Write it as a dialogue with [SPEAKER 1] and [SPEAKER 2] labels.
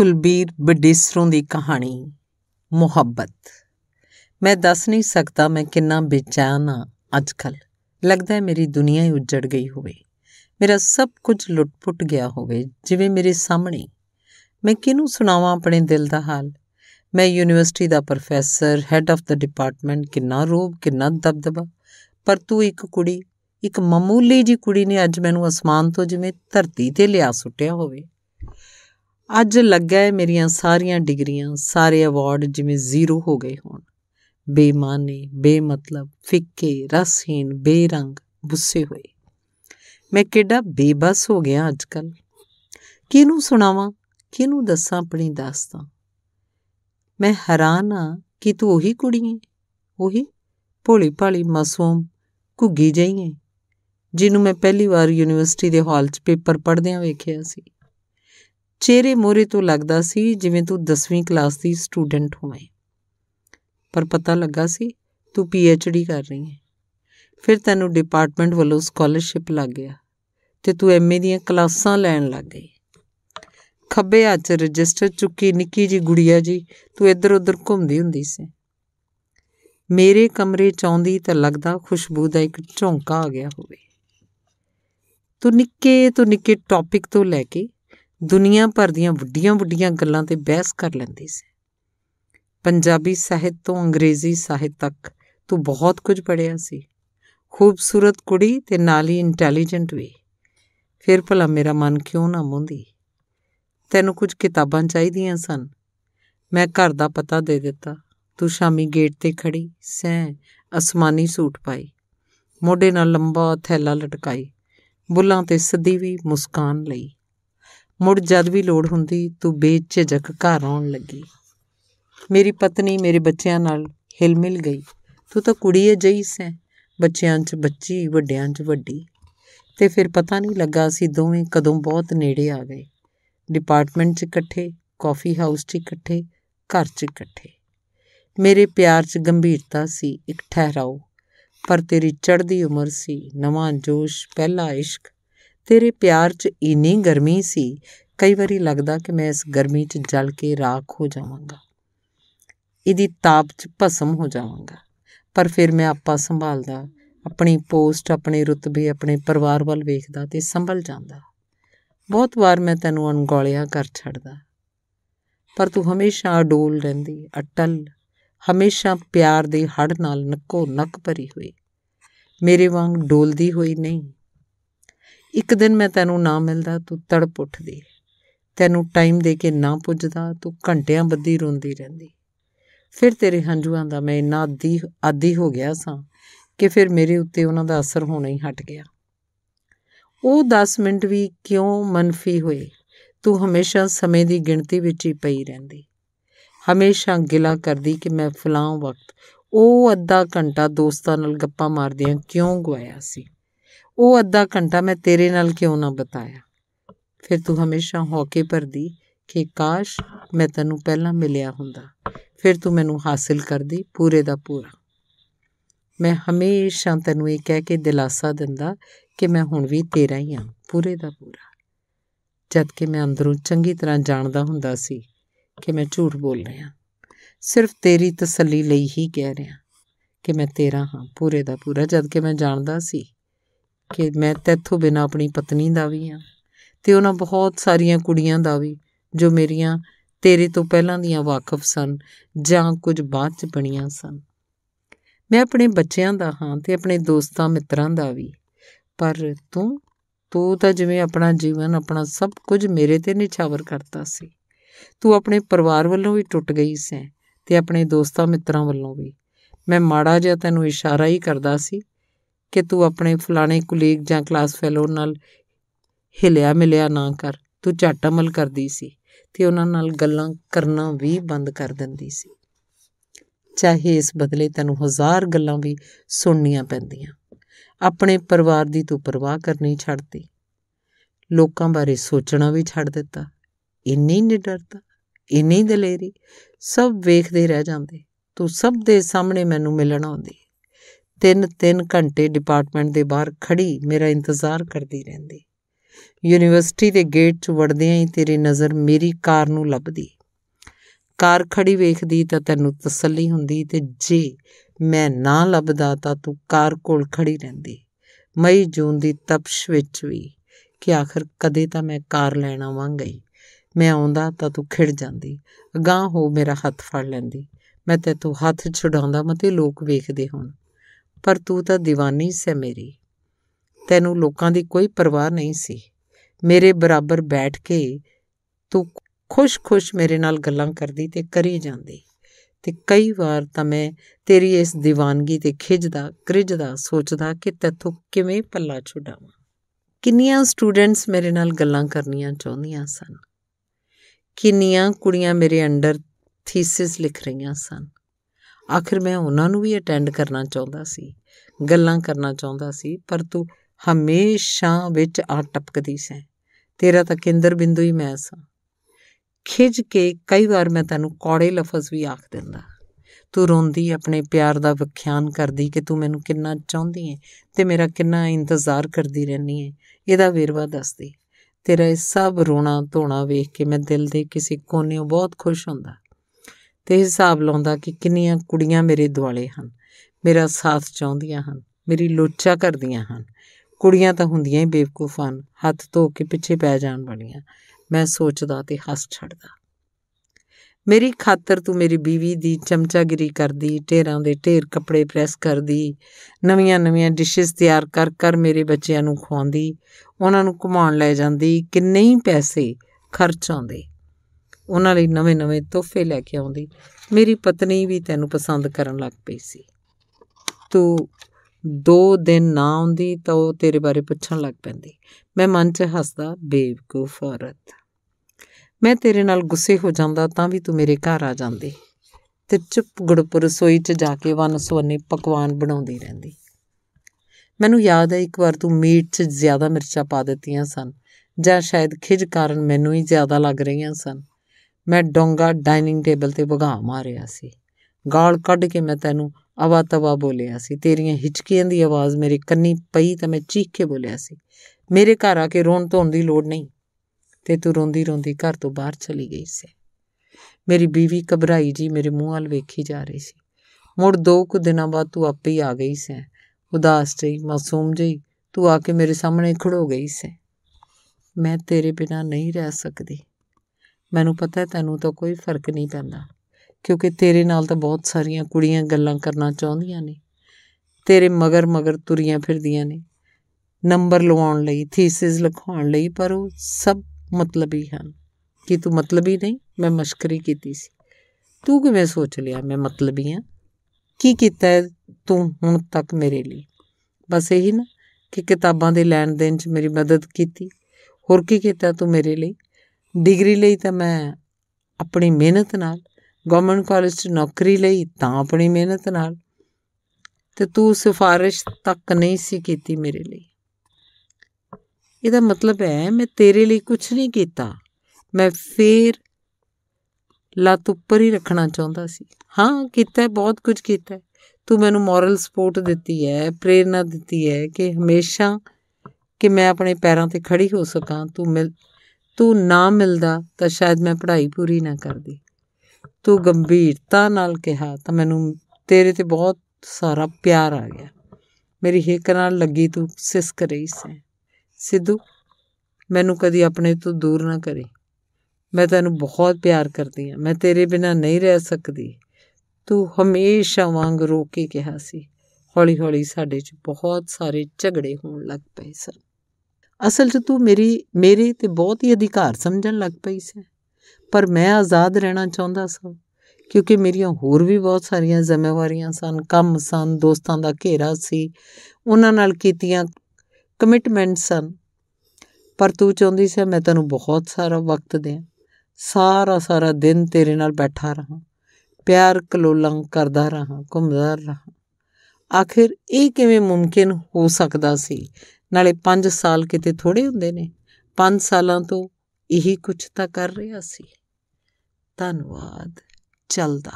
[SPEAKER 1] ਕੁਲਬੀਰ ਬਡਿਸਰੋਂ ਦੀ ਕਹਾਣੀ, ਮੁਹੱਬਤ। ਮੈਂ ਦੱਸ ਨਹੀਂ ਸਕਦਾ ਮੈਂ ਕਿੰਨਾ ਬੇਚੈਨ ਆ ਅੱਜਕੱਲ ਲੱਗਦਾ ਹੈ ਮੇਰੀ ਦੁਨੀਆ ਹੀ ਉੱਜੜ ਗਈ ਹੋਵੇ। ਮੇਰਾ ਸਭ ਕੁਝ ਲੁੱਟ-ਪੁੱਟ ਗਿਆ ਹੋਵੇ, ਜਿਵੇਂ ਮੇਰੇ ਸਾਹਮਣੇ। ਮੈਂ ਕਿਹਨੂੰ ਸੁਣਾਵਾਂ ਆਪਣੇ ਦਿਲ ਦਾ ਹਾਲ? ਮੈਂ ਯੂਨੀਵਰਸਿਟੀ ਦਾ ਪ੍ਰੋਫੈਸਰ ਹੈੱਡ ਆਫ ਦਾ ਡਿਪਾਰਟਮੈਂਟ ਕਿੰਨਾ ਰੋਬ, ਕਿੰਨਾ ਦਬਦਬਾ। ਪਰ ਤੂੰ ਇੱਕ ਕੁੜੀ, ਇੱਕ ਮਾਮੂਲੀ ਜੀ ਕੁੜੀ ਨੇ ਅੱਜ ਮੈਨੂੰ ਅਸਮਾਨ ਤੋਂ ਜਿਵੇਂ ਧਰਤੀ ਤੇ ਲਿਆ ਸੁੱਟਿਆ ਹੋਵੇ। ਅੱਜ ਲੱਗਾ ਹੈ ਮੇਰੀਆਂ ਸਾਰੀਆਂ ਡਿਗਰੀਆਂ, ਸਾਰੇ ਅਵਾਰਡ ਜਿਵੇਂ ਜ਼ੀਰੋ ਹੋ ਗਏ ਹੋਣ। ਬੇਮਾਨੇ, ਬੇਮਤਲਬ, ਫਿੱਕੇ ਰਸਹੀਨ ਬੇਰੰਗ, ਬੁੱਸੇ ਹੋਏ। ਮੈਂ ਕਿੱਡਾ ਬੇਬਸ ਹੋ ਗਿਆ ਅੱਜਕੱਲ ਕਿਹਨੂੰ ਸੁਣਾਵਾਂ? ਕਿਹਨੂੰ ਦੱਸਾਂ ਆਪਣੀ ਦਾਸਤਾਂ ਮੈਂ ਹੈਰਾਨ ਆ ਕਿ ਤੂੰ ਉਹੀ ਕੁੜੀ ਹੈ ਉਹੀ ਭੋਲੀ ਭਾਲੀ ਮਾਸੂਮ ਘੁੱਗੀ ਜਈ ਹੈ ਜਿਹਨੂੰ ਮੈਂ ਪਹਿਲੀ ਵਾਰ ਯੂਨੀਵਰਸਿਟੀ ਦੇ ਹਾਲ 'ਚ ਪੇਪਰ ਪੜ੍ਹਦਿਆਂ ਵੇਖਿਆ ਸੀ। ਚਿਹਰੇ ਮੋਰੇ ਤੋਂ ਲੱਗਦਾ ਸੀ ਜਿਵੇਂ ਤੂੰ 10ਵੀਂ ਕਲਾਸ ਦੀ ਸਟੂਡੈਂਟ ਹੋਵੇਂ। ਪਰ ਪਤਾ ਲੱਗਾ ਸੀ ਤੂੰ ਡੀ ਕਰ ਰਹੀ ਹੈ ਫਿਰ ਤੈਨੂੰ ਡਿਪਾਰਟਮੈਂਟ ਵੱਲੋਂ ਸਕਾਲਰਸ਼ਿਪ ਲੱਗ ਗਿਆ ਤੇ ਤੂੰ ਐਮਏ ਦੀਆਂ ਕਲਾਸਾਂ ਲੈਣ ਲੱਗ ਗਈ। ਖੱਬੇ ਹੱਥ 'ਚ ਰਜਿਸਟਰ ਚੁੱਕੀ ਨਿੱਕੀ ਜੀ ਗੁੜੀਆ ਜੀ ਤੂੰ ਇੱਧਰ ਉੱਧਰ ਘੁੰਮਦੀ ਹੁੰਦੀ ਸੀ। ਮੇਰੇ ਕਮਰੇ ਚ ਆਉਂਦੀ ਤਾਂ ਲੱਗਦਾ ਖੁਸ਼ਬੂ ਦਾ ਇੱਕ ਝੋਂਕਾ ਆ ਗਿਆ ਹੋਵੇ। ਤੂੰ ਨਿੱਕੇ ਤੋਂ ਨਿੱਕੇ ਟੌਪਿਕ ਤੋਂ ਲੈ ਕੇ ਦੁਨੀਆ ਭਰ ਦੀਆਂ ਵੱਡੀਆਂ-ਵੱਡੀਆਂ ਗੱਲਾਂ ਤੇ ਬਹਿਸ ਕਰ ਲੈਂਦੀ ਸੀ। ਪੰਜਾਬੀ ਸਾਹਿਤ ਤੋਂ ਅੰਗਰੇਜ਼ੀ ਸਾਹਿਤ ਤੱਕ ਤੂੰ ਬਹੁਤ ਕੁਝ ਪੜ੍ਹਿਆ ਸੀ। ਖੂਬਸੂਰਤ ਕੁੜੀ ਤੇ ਨਾਲ ਹੀ ਇੰਟੈਲੀਜੈਂਟ ਵੀ। ਫਿਰ ਭਲਾ ਮੇਰਾ ਮਨ ਕਿਉਂ ਨਾ ਮੁੰਦੀ ਤੈਨੂੰ ਕੁਝ ਕਿਤਾਬਾਂ ਚਾਹੀਦੀਆਂ ਸਨ? ਮੈਂ ਘਰ ਦਾ ਪਤਾ ਦੇ ਦਿੱਤਾ। ਤੂੰ ਸ਼ਾਮੀ ਗੇਟ ਤੇ ਖੜੀ, ਸੈਂ, ਅਸਮਾਨੀ ਸੂਟ ਪਾਈ। ਮੋਢੇ ਨਾਲ ਲੰਬਾ ਥੈਲਾ ਲਟਕਾਈ। ਬੁੱਲਾਂ ਤੇ ਸਦੀ ਵੀ ਮੁਸਕਾਨ ਲਈ। ਮੁੜ ਜਦ ਵੀ ਲੋੜ ਹੁੰਦੀ ਤੂੰ ਬੇਝਿਜਕ ਘਰ ਆਉਣ ਲੱਗੀ। ਮੇਰੀ ਪਤਨੀ ਮੇਰੇ ਬੱਚਿਆਂ ਨਾਲ ਹਿਲ ਮਿਲ ਗਈ। ਤੂੰ ਤਾਂ ਕੁੜੀ ਜਈ ਸੈਂ, ਬੱਚਿਆਂ 'ਚ ਬੱਚੀ, ਵੱਡਿਆਂ 'ਚ ਵੱਡੀ। ਤੇ ਫਿਰ ਪਤਾ ਨਹੀਂ ਲੱਗਾ ਸੀ ਦੋਵੇਂ ਕਦੋਂ ਬਹੁਤ ਨੇੜੇ ਆ ਗਏ। ਡਿਪਾਰਟਮੈਂਟ 'ਚ ਇਕੱਠੇ, ਕਾਫੀ ਹਾਊਸ 'ਚ ਇਕੱਠੇ, ਘਰ 'ਚ ਇਕੱਠੇ। ਮੇਰੇ ਪਿਆਰ 'ਚ ਗੰਭੀਰਤਾ ਸੀ, ਇੱਕ ਠਹਿਰਾਓ। ਪਰ ਤੇਰੀ ਚੜ੍ਹਦੀ ਉਮਰ ਸੀ, ਨਵਾਂ ਜੋਸ਼, ਪਹਿਲਾ ਇਸ਼ਕ। ਤੇਰੇ ਪਿਆਰ 'ਚ ਇੰਨੀ ਗਰਮੀ ਸੀ, ਕਈ ਵਾਰੀ ਲੱਗਦਾ ਕਿ ਮੈਂ ਇਸ ਗਰਮੀ 'ਚ ਜਲ ਕੇ ਰਾਖ ਹੋ ਜਾਵਾਂਗਾ। ਇਹਦੀ ਤਾਪ 'ਚ ਭਸਮ ਹੋ ਜਾਵਾਂਗਾ। ਪਰ ਫਿਰ ਮੈਂ ਆਪਾ ਸੰਭਾਲਦਾ, ਆਪਣੀ ਪੋਸਟ, ਆਪਣੇ ਰੁਤਬੇ, ਆਪਣੇ ਪਰਿਵਾਰ ਵੱਲ ਵੇਖਦਾ ਤੇ ਸੰਭਲ ਜਾਂਦਾ। ਬਹੁਤ ਵਾਰ ਮੈਂ ਤੈਨੂੰ ਅਣਗੌਲਿਆ ਕਰ ਛੱਡਦਾ। ਪਰ ਤੂੰ ਹਮੇਸ਼ਾ ਅਡੋਲ ਰਹਿੰਦੀ, ਅਟਲ, ਹਮੇਸ਼ਾ ਪਿਆਰ ਦੇ ਹੜ ਨਾਲ ਨੱਕੋ ਨੱਕ ਭਰੀ ਹੋਈ। ਮੇਰੇ ਵਾਂਗ ਡੋਲਦੀ ਹੋਈ ਨਹੀਂ। ਇੱਕ ਦਿਨ ਮੈਂ ਤੈਨੂੰ ਨਾ ਮਿਲਦਾ, ਤੂੰ ਤੜਪ ਉੱਠਦੀ। ਤੈਨੂੰ ਟਾਈਮ ਦੇ ਕੇ ਨਾ ਪੁੱਜਦਾ, ਤੂੰ ਘੰਟਿਆਂ ਬੱਧੀ ਰੋਂਦੀ ਰਹਿੰਦੀ। ਫਿਰ ਤੇਰੇ ਹੰਝੂਆਂ ਦਾ ਮੈਂ ਇੰਨਾ ਆਦੀ ਆਦੀ ਹੋ ਗਿਆ ਸਾਂ ਕਿ ਫਿਰ ਮੇਰੇ ਉੱਤੇ ਉਹਨਾਂ ਦਾ ਅਸਰ ਹੋਣਾ ਹੀ ਹਟ ਗਿਆ। ਉਹ 10 ਮਿੰਟ ਵੀ ਕਿਉਂ ਮਨਫੀ ਹੋਏ? ਤੂੰ ਹਮੇਸ਼ਾ ਸਮੇਂ ਦੀ ਗਿਣਤੀ ਵਿੱਚ ਹੀ ਪਈ ਰਹਿੰਦੀ। ਹਮੇਸ਼ਾ ਗਿਲਾ ਕਰਦੀ ਕਿ ਮੈਂ ਫਲਾਂ ਵਕਤ ਉਹ ਅੱਧਾ ਘੰਟਾ ਦੋਸਤਾਂ ਨਾਲ ਗੱਪਾਂ ਮਾਰਦਿਆਂ ਕਿਉਂ ਗਵਾਇਆ ਸੀ? ਉਹ ਅੱਧਾ ਘੰਟਾ ਮੈਂ ਤੇਰੇ ਨਾਲ ਕਿਉਂ ਨਾ ਬਤਾਇਆ? ਫਿਰ ਤੂੰ ਹਮੇਸ਼ਾ ਹੌਕੇ ਭਰਦੀ ਕਿ ਕਾਸ਼ ਮੈਂ ਤੈਨੂੰ ਪਹਿਲਾਂ ਮਿਲਿਆ ਹੁੰਦਾ। ਫਿਰ ਤੂੰ ਮੈਨੂੰ ਹਾਸਿਲ ਕਰਦੀ ਪੂਰੇ ਦਾ ਪੂਰਾ। ਮੈਂ ਹਮੇਸ਼ਾ ਤੈਨੂੰ ਇਹ ਕਹਿ ਕੇ ਦਿਲਾਸਾ ਦਿੰਦਾ ਕਿ ਮੈਂ ਹੁਣ ਵੀ ਤੇਰਾ ਹੀ ਹਾਂ, ਪੂਰੇ ਦਾ ਪੂਰਾ। ਜਦ ਕਿ ਮੈਂ ਅੰਦਰੋਂ ਚੰਗੀ ਤਰ੍ਹਾਂ ਜਾਣਦਾ ਹੁੰਦਾ ਸੀ ਕਿ ਮੈਂ ਝੂਠ ਬੋਲ ਰਿਹਾ। ਸਿਰਫ ਤੇਰੀ ਤਸੱਲੀ ਲਈ ਹੀ ਕਹਿ ਰਿਹਾ ਕਿ ਮੈਂ ਤੇਰਾ ਹਾਂ, ਪੂਰੇ ਦਾ ਪੂਰਾ। ਜਦ ਕਿ ਮੈਂ ਜਾਣਦਾ ਸੀ ਕਿ ਮੈਂ ਤੇਥੋਂ ਬਿਨਾ ਆਪਣੀ ਪਤਨੀ ਦਾ ਵੀ ਆ ਤੇ ਉਹਨਾਂ ਬਹੁਤ ਸਾਰੀਆਂ ਕੁੜੀਆਂ ਦਾ ਵੀ, ਜੋ ਮੇਰੀਆਂ ਤੇਰੇ ਤੋਂ ਪਹਿਲਾਂ ਦੀਆਂ ਵਾਕਿਫ ਸਨ ਜਾਂ ਕੁਝ ਬਾਅਦ ਚ ਬਣੀਆਂ ਸਨ। ਮੈਂ ਆਪਣੇ ਬੱਚਿਆਂ ਦਾ ਹਾਂ ਤੇ ਆਪਣੇ ਦੋਸਤਾਂ ਮਿੱਤਰਾਂ ਦਾ ਵੀ। ਪਰ ਤੂੰ ਤੂੰ ਤਾਂ ਜਿਵੇਂ ਆਪਣਾ ਜੀਵਨ, ਆਪਣਾ ਸਭ ਕੁਝ ਮੇਰੇ ਤੇ ਨਿਛਾਵਰ ਕਰਤਾ ਸੀ। ਤੂੰ ਆਪਣੇ ਪਰਿਵਾਰ ਵੱਲੋਂ ਵੀ ਟੁੱਟ ਗਈ ਸੈਂ ਤੇ ਆਪਣੇ ਦੋਸਤਾਂ ਮਿੱਤਰਾਂ ਵੱਲੋਂ ਵੀ। ਮੈਂ ਮਾੜਾ ਜਿਹਾ ਤੈਨੂੰ ਇਸ਼ਾਰਾ ਹੀ ਕਰਦਾ ਸੀ ਕਿ ਤੂੰ ਆਪਣੇ ਫਲਾਣੇ ਕੁਲੀਗ ਜਾਂ ਕਲਾਸ ਫੈਲੋ ਨਾਲ ਹਿਲਿਆ ਮਿਲਿਆ ਨਾ ਕਰ। ਤੂੰ ਝਟ ਅਮਲ ਕਰਦੀ ਸੀ ਤੇ ਉਹਨਾਂ ਨਾਲ ਗੱਲਾਂ ਕਰਨਾ ਵੀ ਬੰਦ ਕਰ ਦਿੰਦੀ ਸੀ। ਚਾਹੇ ਇਸ ਬਦਲੇ ਤੈਨੂੰ ਹਜ਼ਾਰ ਗੱਲਾਂ ਵੀ ਸੁਣਨੀਆਂ ਪੈਂਦੀਆਂ। ਆਪਣੇ ਪਰਿਵਾਰ ਦੀ ਤੂੰ ਪਰਵਾਹ ਕਰਨੀ ਛੱਡਦੀ ਲੋਕਾਂ ਬਾਰੇ ਸੋਚਣਾ ਵੀ ਛੱਡ ਦਿੱਤਾ। ਇੰਨੀ ਨਿਡਰਤਾ, ਇੰਨੀ ਦਲੇਰੀ, ਸਭ ਵੇਖਦੇ ਰਹਿ ਜਾਂਦੇ। ਤੂੰ ਸਭ ਦੇ ਸਾਹਮਣੇ ਮੈਨੂੰ ਮਿਲਣ ਆਉਂਦੀ। ਤਿੰਨ ਤਿੰਨ ਘੰਟੇ ਡਿਪਾਰਟਮੈਂਟ ਦੇ ਬਾਹਰ ਖੜੀ ਮੇਰਾ ਇੰਤਜ਼ਾਰ ਕਰਦੀ ਰਹਿੰਦੀ। ਯੂਨੀਵਰਸਿਟੀ ਦੇ ਗੇਟ 'ਚ ਵੜਦਿਆਂ ਹੀ ਤੇਰੀ ਨਜ਼ਰ ਮੇਰੀ ਕਾਰ ਨੂੰ ਲੱਭਦੀ। ਕਾਰ ਖੜੀ ਵੇਖਦੀ ਤਾਂ ਤੈਨੂੰ ਤਸੱਲੀ ਹੁੰਦੀ ਤੇ ਜੇ ਮੈਂ ਨਾ ਲੱਭਦਾ ਤਾਂ ਤੂੰ ਕਾਰ ਕੋਲ ਖੜੀ ਰਹਿੰਦੀ। ਮਈ, ਜੂਨ ਦੀ ਤਪਸ਼ ਵਿੱਚ ਵੀ ਕਿ ਆਖਰ ਕਦੇ ਤਾਂ ਮੈਂ ਕਾਰ ਲੈਣ ਆਵਾਂਗੀ ਮੈਂ ਆਉਂਦਾ ਤਾਂ ਤੂੰ ਖਿੜ ਜਾਂਦੀ। ਅਗਾਹ ਹੋ ਮੇਰਾ ਹੱਥ ਫੜ ਲੈਂਦੀ। ਮੈਂ ਤੇਤੋਂ ਹੱਥ ਛੁਡਾਉਂਦਾ ਮਤੇ ਲੋਕ ਵੇਖਦੇ ਹੋਣ। ਪਰ ਤੂੰ ਤਾਂ دیਵਾਨੀ ਸੈ ਮੇਰੀ। ਤੈਨੂੰ ਲੋਕਾਂ ਦੀ ਕੋਈ ਪਰਵਾਹ ਨਹੀਂ ਸੀ। ਮੇਰੇ ਬਰਾਬਰ ਬੈਠ ਕੇ ਤੂੰ ਖੁਸ਼-ਖੁਸ਼ ਮੇਰੇ ਨਾਲ ਗੱਲਾਂ ਕਰਦੀ ਤੇ ਕਰੀ ਜਾਂਦੀ। ਤੇ ਕਈ ਵਾਰ ਤਾਂ ਮੈਂ ਤੇਰੀ ਇਸ دیਵਾਨਗੀ ਤੇ ਖਿਜਦਾ ਕ੍ਰਿਜਦਾ ਸੋਚਦਾ ਕਿ ਤੈਥੋਂ ਕਿਵੇਂ ਪੱਲਾ ਛੁਡਾਵਾਂ। ਕਿੰਨੀਆਂ ਸਟੂਡੈਂਟਸ ਮੇਰੇ ਨਾਲ ਗੱਲਾਂ ਕਰਨੀਆਂ ਚਾਹੁੰਦੀਆਂ ਸਨ। ਕਿੰਨੀਆਂ ਕੁੜੀਆਂ ਮੇਰੇ ਅੰਡਰ ਥੀਸਿਸ ਲਿਖ ਰਹੀਆਂ ਸਨ। ਆਖਿਰ ਮੈਂ ਉਹਨਾਂ ਨੂੰ ਵੀ ਅਟੈਂਡ ਕਰਨਾ ਚਾਹੁੰਦਾ ਸੀ, ਗੱਲਾਂ ਕਰਨਾ ਚਾਹੁੰਦਾ ਸੀ, ਪਰ ਤੂੰ ਹਮੇਸ਼ਾ ਵਿੱਚ ਆ ਟਪਕਦੀ ਸੈਂ। ਤੇਰਾ ਤਾਂ ਕੇਂਦਰ ਬਿੰਦੂ ਹੀ ਮੈਂ ਸਾਂ। ਖਿਜ ਕੇ ਕਈ ਵਾਰ ਮੈਂ ਤੈਨੂੰ ਕੌੜੇ ਲਫ਼ਜ਼ ਵੀ ਆਖ ਦਿੰਦਾ। ਤੂੰ ਰੋਂਦੀ ਆਪਣੇ ਪਿਆਰ ਦਾ ਵਿਖਿਆਨ ਕਰਦੀ ਕਿ ਤੂੰ ਮੈਨੂੰ ਕਿੰਨਾ ਚਾਹੁੰਦੀ ਹੈ ਤੇ ਮੇਰਾ ਕਿੰਨਾ ਇੰਤਜ਼ਾਰ ਕਰਦੀ ਰਹਿੰਦੀ ਹੈ ਇਹਦਾ ਵੇਰਵਾ ਦੱਸਦੀ ਤੇਰਾ ਇਹ ਸਭ ਰੋਣਾ ਧੋਣਾ ਵੇਖ ਕੇ ਮੈਂ ਦਿਲ ਦੇ ਕਿਸੇ ਕੋਨੇੋਂ ਬਹੁਤ ਖੁਸ਼ ਹੁੰਦਾ। ਤੇ ਹਿਸਾਬ ਲਾਉਂਦਾ ਕਿ ਕਿੰਨੀਆਂ ਕੁੜੀਆਂ ਮੇਰੇ ਦੁਆਲੇ ਹਨ, ਮੇਰਾ ਸਾਥ ਚਾਹੁੰਦੀਆਂ ਹਨ, ਮੇਰੀ ਲੋਚਾ ਕਰਦੀਆਂ ਹਨ। ਕੁੜੀਆਂ ਤਾਂ ਹੁੰਦੀਆਂ ਹੀ ਬੇਵਕੂਫ ਹਨ, ਹੱਥ ਧੋ ਕੇ ਪਿੱਛੇ ਪੈ ਜਾਣ ਵਾਲੀਆਂ। ਮੈਂ ਸੋਚਦਾ ਤੇ ਹੱਸ ਛੱਡਦਾ। ਮੇਰੀ ਖਾਤਰ ਤੂੰ ਮੇਰੀ ਬੀਵੀ ਦੀ ਚਮਚਾਗਿਰੀ ਕਰਦੀ, ਢੇਰਾਂ ਦੇ ਢੇਰ ਕੱਪੜੇ ਪ੍ਰੈਸ ਕਰਦੀ ਨਵੀਆਂ-ਨਵੀਆਂ ਡਿਸ਼ਸ ਤਿਆਰ ਕਰ ਕਰ ਮੇਰੇ ਬੱਚਿਆਂ ਨੂੰ ਖਵਾਉਂਦੀ, ਉਹਨਾਂ ਨੂੰ ਘੁਮਾਉਣ ਲੈ ਜਾਂਦੀ, ਕਿੰਨੇ ਹੀ ਪੈਸੇ ਖਰਚ ਆਉਂਦੇ। ਉਹਨਾਂ ਲਈ ਨਵੇਂ-ਨਵੇਂ ਤੋਹਫੇ ਲੈ ਕੇ ਆਉਂਦੀ। ਮੇਰੀ ਪਤਨੀ ਵੀ ਤੈਨੂੰ ਪਸੰਦ ਕਰਨ ਲੱਗ ਪਈ ਸੀ। ਤੂੰ ਦੋ ਦਿਨ ਨਾ ਆਉਂਦੀ ਤਾਂ ਉਹ ਤੇਰੇ ਬਾਰੇ ਪੁੱਛਣ ਲੱਗ ਪੈਂਦੀ। ਮੈਂ ਮਨ 'ਚ ਹੱਸਦਾ, ਬੇਵਕੂਫ ਔਰਤ। ਮੈਂ ਤੇਰੇ ਨਾਲ ਗੁੱਸੇ ਹੋ ਜਾਂਦਾ ਤਾਂ ਵੀ ਤੂੰ ਮੇਰੇ ਘਰ ਆ ਜਾਂਦੀ। ਤੇ ਚੁੱਪ ਗੁੜਪ ਰਸੋਈ 'ਚ ਜਾ ਕੇ ਵਨ ਸਵੰਨੇ ਪਕਵਾਨ ਬਣਾਉਂਦੀ ਰਹਿੰਦੀ। ਮੈਨੂੰ ਯਾਦ ਹੈ ਇੱਕ ਵਾਰ ਤੂੰ ਮੀਟ 'ਚ ਜ਼ਿਆਦਾ ਮਿਰਚਾਂ ਪਾ ਦਿੱਤੀਆਂ ਸਨ ਜਾਂ ਸ਼ਾਇਦ ਖਿਜ ਕਾਰਨ ਮੈਨੂੰ ਹੀ ਜ਼ਿਆਦਾ ਲੱਗ ਰਹੀਆਂ ਸਨ। ਮੈਂ ਡੋਂਗਾ ਡਾਈਨਿੰਗ ਟੇਬਲ ਤੇ ਵਗਾ ਮਾਰਿਆ ਸੀ। ਗਾਲ ਕੱਢ ਕੇ ਮੈਂ ਤੈਨੂੰ ਅਵਾ ਤਵਾ ਬੋਲਿਆ ਸੀ। ਤੇਰੀਆਂ ਹਿਚਕੀਆਂ ਦੀ ਆਵਾਜ਼ ਮੇਰੇ ਕੰਨੀ ਪਈ ਤਾਂ ਮੈਂ ਚੀਖ ਕੇ ਬੋਲਿਆ ਸੀ। ਮੇਰੇ ਘਰ ਆ ਕੇ ਰੋਣ ਧੋਣ ਦੀ ਲੋੜ ਨਹੀਂ। ਤੇ ਤੂੰ ਰੋਂਦੀ ਰੋਂਦੀ ਘਰ ਤੋਂ ਬਾਹਰ ਚਲੀ ਗਈ ਸੀ। ਮੇਰੀ ਬੀਵੀ ਘਬਰਾਈ ਜੀ, ਮੇਰੇ ਮੂੰਹ ਵੱਲ ਵੇਖੀ ਜਾ ਰਹੀ ਸੀ। ਮੁੜ ਦੋ ਕੁ ਦਿਨਾਂ ਬਾਅਦ ਤੂੰ ਆਪੇ ਹੀ ਆ ਗਈ ਸੀ। ਉਦਾਸ ਜਿਹੀ, ਮਾਸੂਮ ਜਿਹੀ, ਤੂੰ ਆ ਕੇ ਮੇਰੇ ਸਾਹਮਣੇ ਖੜੋ ਗਈ ਸੀ। ਮੈਂ ਤੇਰੇ ਬਿਨਾ ਨਹੀਂ ਰਹਿ ਸਕਦੀ। ਮੈਨੂੰ ਪਤਾ ਹੈ ਤੈਨੂੰ ਤਾਂ ਕੋਈ ਫ਼ਰਕ ਨਹੀਂ ਪੈਂਦਾ, ਕਿਉਂਕਿ ਤੇਰੇ ਨਾਲ ਤਾਂ ਬਹੁਤ ਸਾਰੀਆਂ ਕੁੜੀਆਂ ਗੱਲਾਂ ਕਰਨਾ ਚਾਹੁੰਦੀਆਂ ਨੇ। ਤੇਰੇ ਮਗਰ ਮਗਰ ਤੁਰੀਆਂ ਫਿਰਦੀਆਂ ਨੇ। ਨੰਬਰ ਲਵਾਉਣ ਲਈ, ਥੀਸਿਸ ਲਿਖਾਉਣ ਲਈ, ਪਰ ਉਹ ਸਭ ਮਤਲਬੀ ਹਨ। ਕਿ ਤੂੰ ਮਤਲਬੀ ਨਹੀਂ? ਮੈਂ ਮਸ਼ਕਰੀ ਕੀਤੀ ਸੀ। ਤੂੰ ਕਿਵੇਂ ਸੋਚ ਲਿਆ ਮੈਂ ਮਤਲਬੀ ਆ ਕੀ ਕੀਤਾ ਤੂੰ ਹੁਣ ਤੱਕ ਮੇਰੇ ਲਈ? ਬਸ ਇਹੀ ਨਾ ਕਿ ਕਿਤਾਬਾਂ ਦੇ ਲੈਣ ਦੇਣ 'ਚ ਮੇਰੀ ਮਦਦ ਕੀਤੀ। ਹੋਰ ਕੀ ਕੀਤਾ ਤੂੰ ਮੇਰੇ ਲਈ? ਡਿਗਰੀ ਲਈ ਤਾਂ ਮੈਂ ਆਪਣੀ ਮਿਹਨਤ ਨਾਲ ਗਵਰਨਮੈਂਟ ਕਾਲਜ 'ਚ ਨੌਕਰੀ ਲਈ ਤਾਂ ਆਪਣੀ ਮਿਹਨਤ ਨਾਲ ਤੇ ਤੂੰ ਸਿਫਾਰਿਸ਼ ਤੱਕ ਨਹੀਂ ਸੀ ਕੀਤੀ ਮੇਰੇ ਲਈ। ਇਹਦਾ ਮਤਲਬ ਹੈ ਮੈਂ ਤੇਰੇ ਲਈ ਕੁਝ ਨਹੀਂ ਕੀਤਾ। ਮੈਂ ਫੇਰ ਲੱਤ ਉੱਪਰ ਹੀ ਰੱਖਣਾ ਚਾਹੁੰਦਾ ਸੀ। ਹਾਂ, ਕੀਤਾ, ਬਹੁਤ ਕੁਝ ਕੀਤਾ। ਤੂੰ ਮੈਨੂੰ ਮੋਰਲ ਸਪੋਰਟ ਦਿੱਤੀ ਹੈ ਪ੍ਰੇਰਣਾ ਦਿੱਤੀ ਹੈ ਕਿ ਹਮੇਸ਼ਾ ਕਿ ਮੈਂ ਆਪਣੇ ਪੈਰਾਂ ਤੇ ਖੜੀ ਹੋ ਸਕਾਂ, ਤੂੰ ਮਿਲ ਤੂੰ ਨਾ ਮਿਲਦਾ ਤਾਂ ਸ਼ਾਇਦ ਮੈਂ ਪੜ੍ਹਾਈ ਪੂਰੀ ਨਾ ਕਰਦੀ। ਤੂੰ ਗੰਭੀਰਤਾ ਨਾਲ ਕਿਹਾ ਤਾਂ ਮੈਨੂੰ ਤੇਰੇ ਤੇ ਬਹੁਤ ਸਾਰਾ ਪਿਆਰ ਆ ਗਿਆ। ਮੇਰੀ ਹਿੱਕ ਨਾਲ ਲੱਗੀ ਤੂੰ ਸਿਸਕ ਰਹੀ ਸੀ। ਸਿੱਧੂ, ਮੈਨੂੰ ਕਦੀ ਆਪਣੇ ਤੋਂ ਦੂਰ ਨਾ ਕਰੀ। ਮੈਂ ਤੈਨੂੰ ਬਹੁਤ ਪਿਆਰ ਕਰਦੀ ਹਾਂ। ਮੈਂ ਤੇਰੇ ਬਿਨਾ ਨਹੀਂ ਰਹਿ ਸਕਦੀ। ਤੂੰ ਹਮੇਸ਼ਾ ਵਾਂਗ ਰੋ ਕੇ ਕਿਹਾ ਸੀ। ਹੌਲੀ ਹੌਲੀ ਸਾਡੇ 'ਚ ਬਹੁਤ ਸਾਰੇ ਝਗੜੇ ਹੋਣ ਲੱਗ ਪਏ ਸਨ। ਅਸਲ 'ਚ ਤੂੰ ਮੇਰੀ, ਮੇਰੇ ਤੇ ਬਹੁਤ ਹੀ ਅਧਿਕਾਰ ਸਮਝਣ ਲੱਗ ਪਈ ਸੀ। ਪਰ ਮੈਂ ਆਜ਼ਾਦ ਰਹਿਣਾ ਚਾਹੁੰਦਾ ਸਾਂ, ਕਿਉਂਕਿ ਮੇਰੀਆਂ ਹੋਰ ਵੀ ਬਹੁਤ ਸਾਰੀਆਂ ਜ਼ਿੰਮੇਵਾਰੀਆਂ ਸਨ, ਕੰਮ ਸਨ, ਦੋਸਤਾਂ ਦਾ ਘੇਰਾ ਸੀ, ਉਹਨਾਂ ਨਾਲ ਕੀਤੀਆਂ ਕਮਿਟਮੈਂਟ ਸਨ। ਪਰ ਤੂੰ ਚਾਹੁੰਦੀ ਸੀ ਮੈਂ ਤੈਨੂੰ ਬਹੁਤ ਸਾਰਾ ਵਕਤ ਦੇਵਾਂ, ਸਾਰਾ ਸਾਰਾ ਦਿਨ ਤੇਰੇ ਨਾਲ ਬੈਠਾ ਰਹਾ, ਪਿਆਰ ਕਲੋਲਾਂ ਕਰਦਾ ਰਹਾ, ਘੁੰਮਦਾ ਰਹਾ। ਆਖਿਰ ਇਹ ਕਿਵੇਂ ਮੁਮਕਿਨ ਹੋ ਸਕਦਾ ਸੀ ਨਾਲੇ 5 ਸਾਲ ਕਿਤੇ ਥੋੜੇ ਹੁੰਦੇ ਨੇ। 5 ਸਾਲਾਂ ਤੋਂ ਇਹੀ ਕੁਝ ਤਾਂ ਕਰ ਰਿਹਾ ਸੀ। ਧੰਨਵਾਦ। ਚੱਲਦਾ।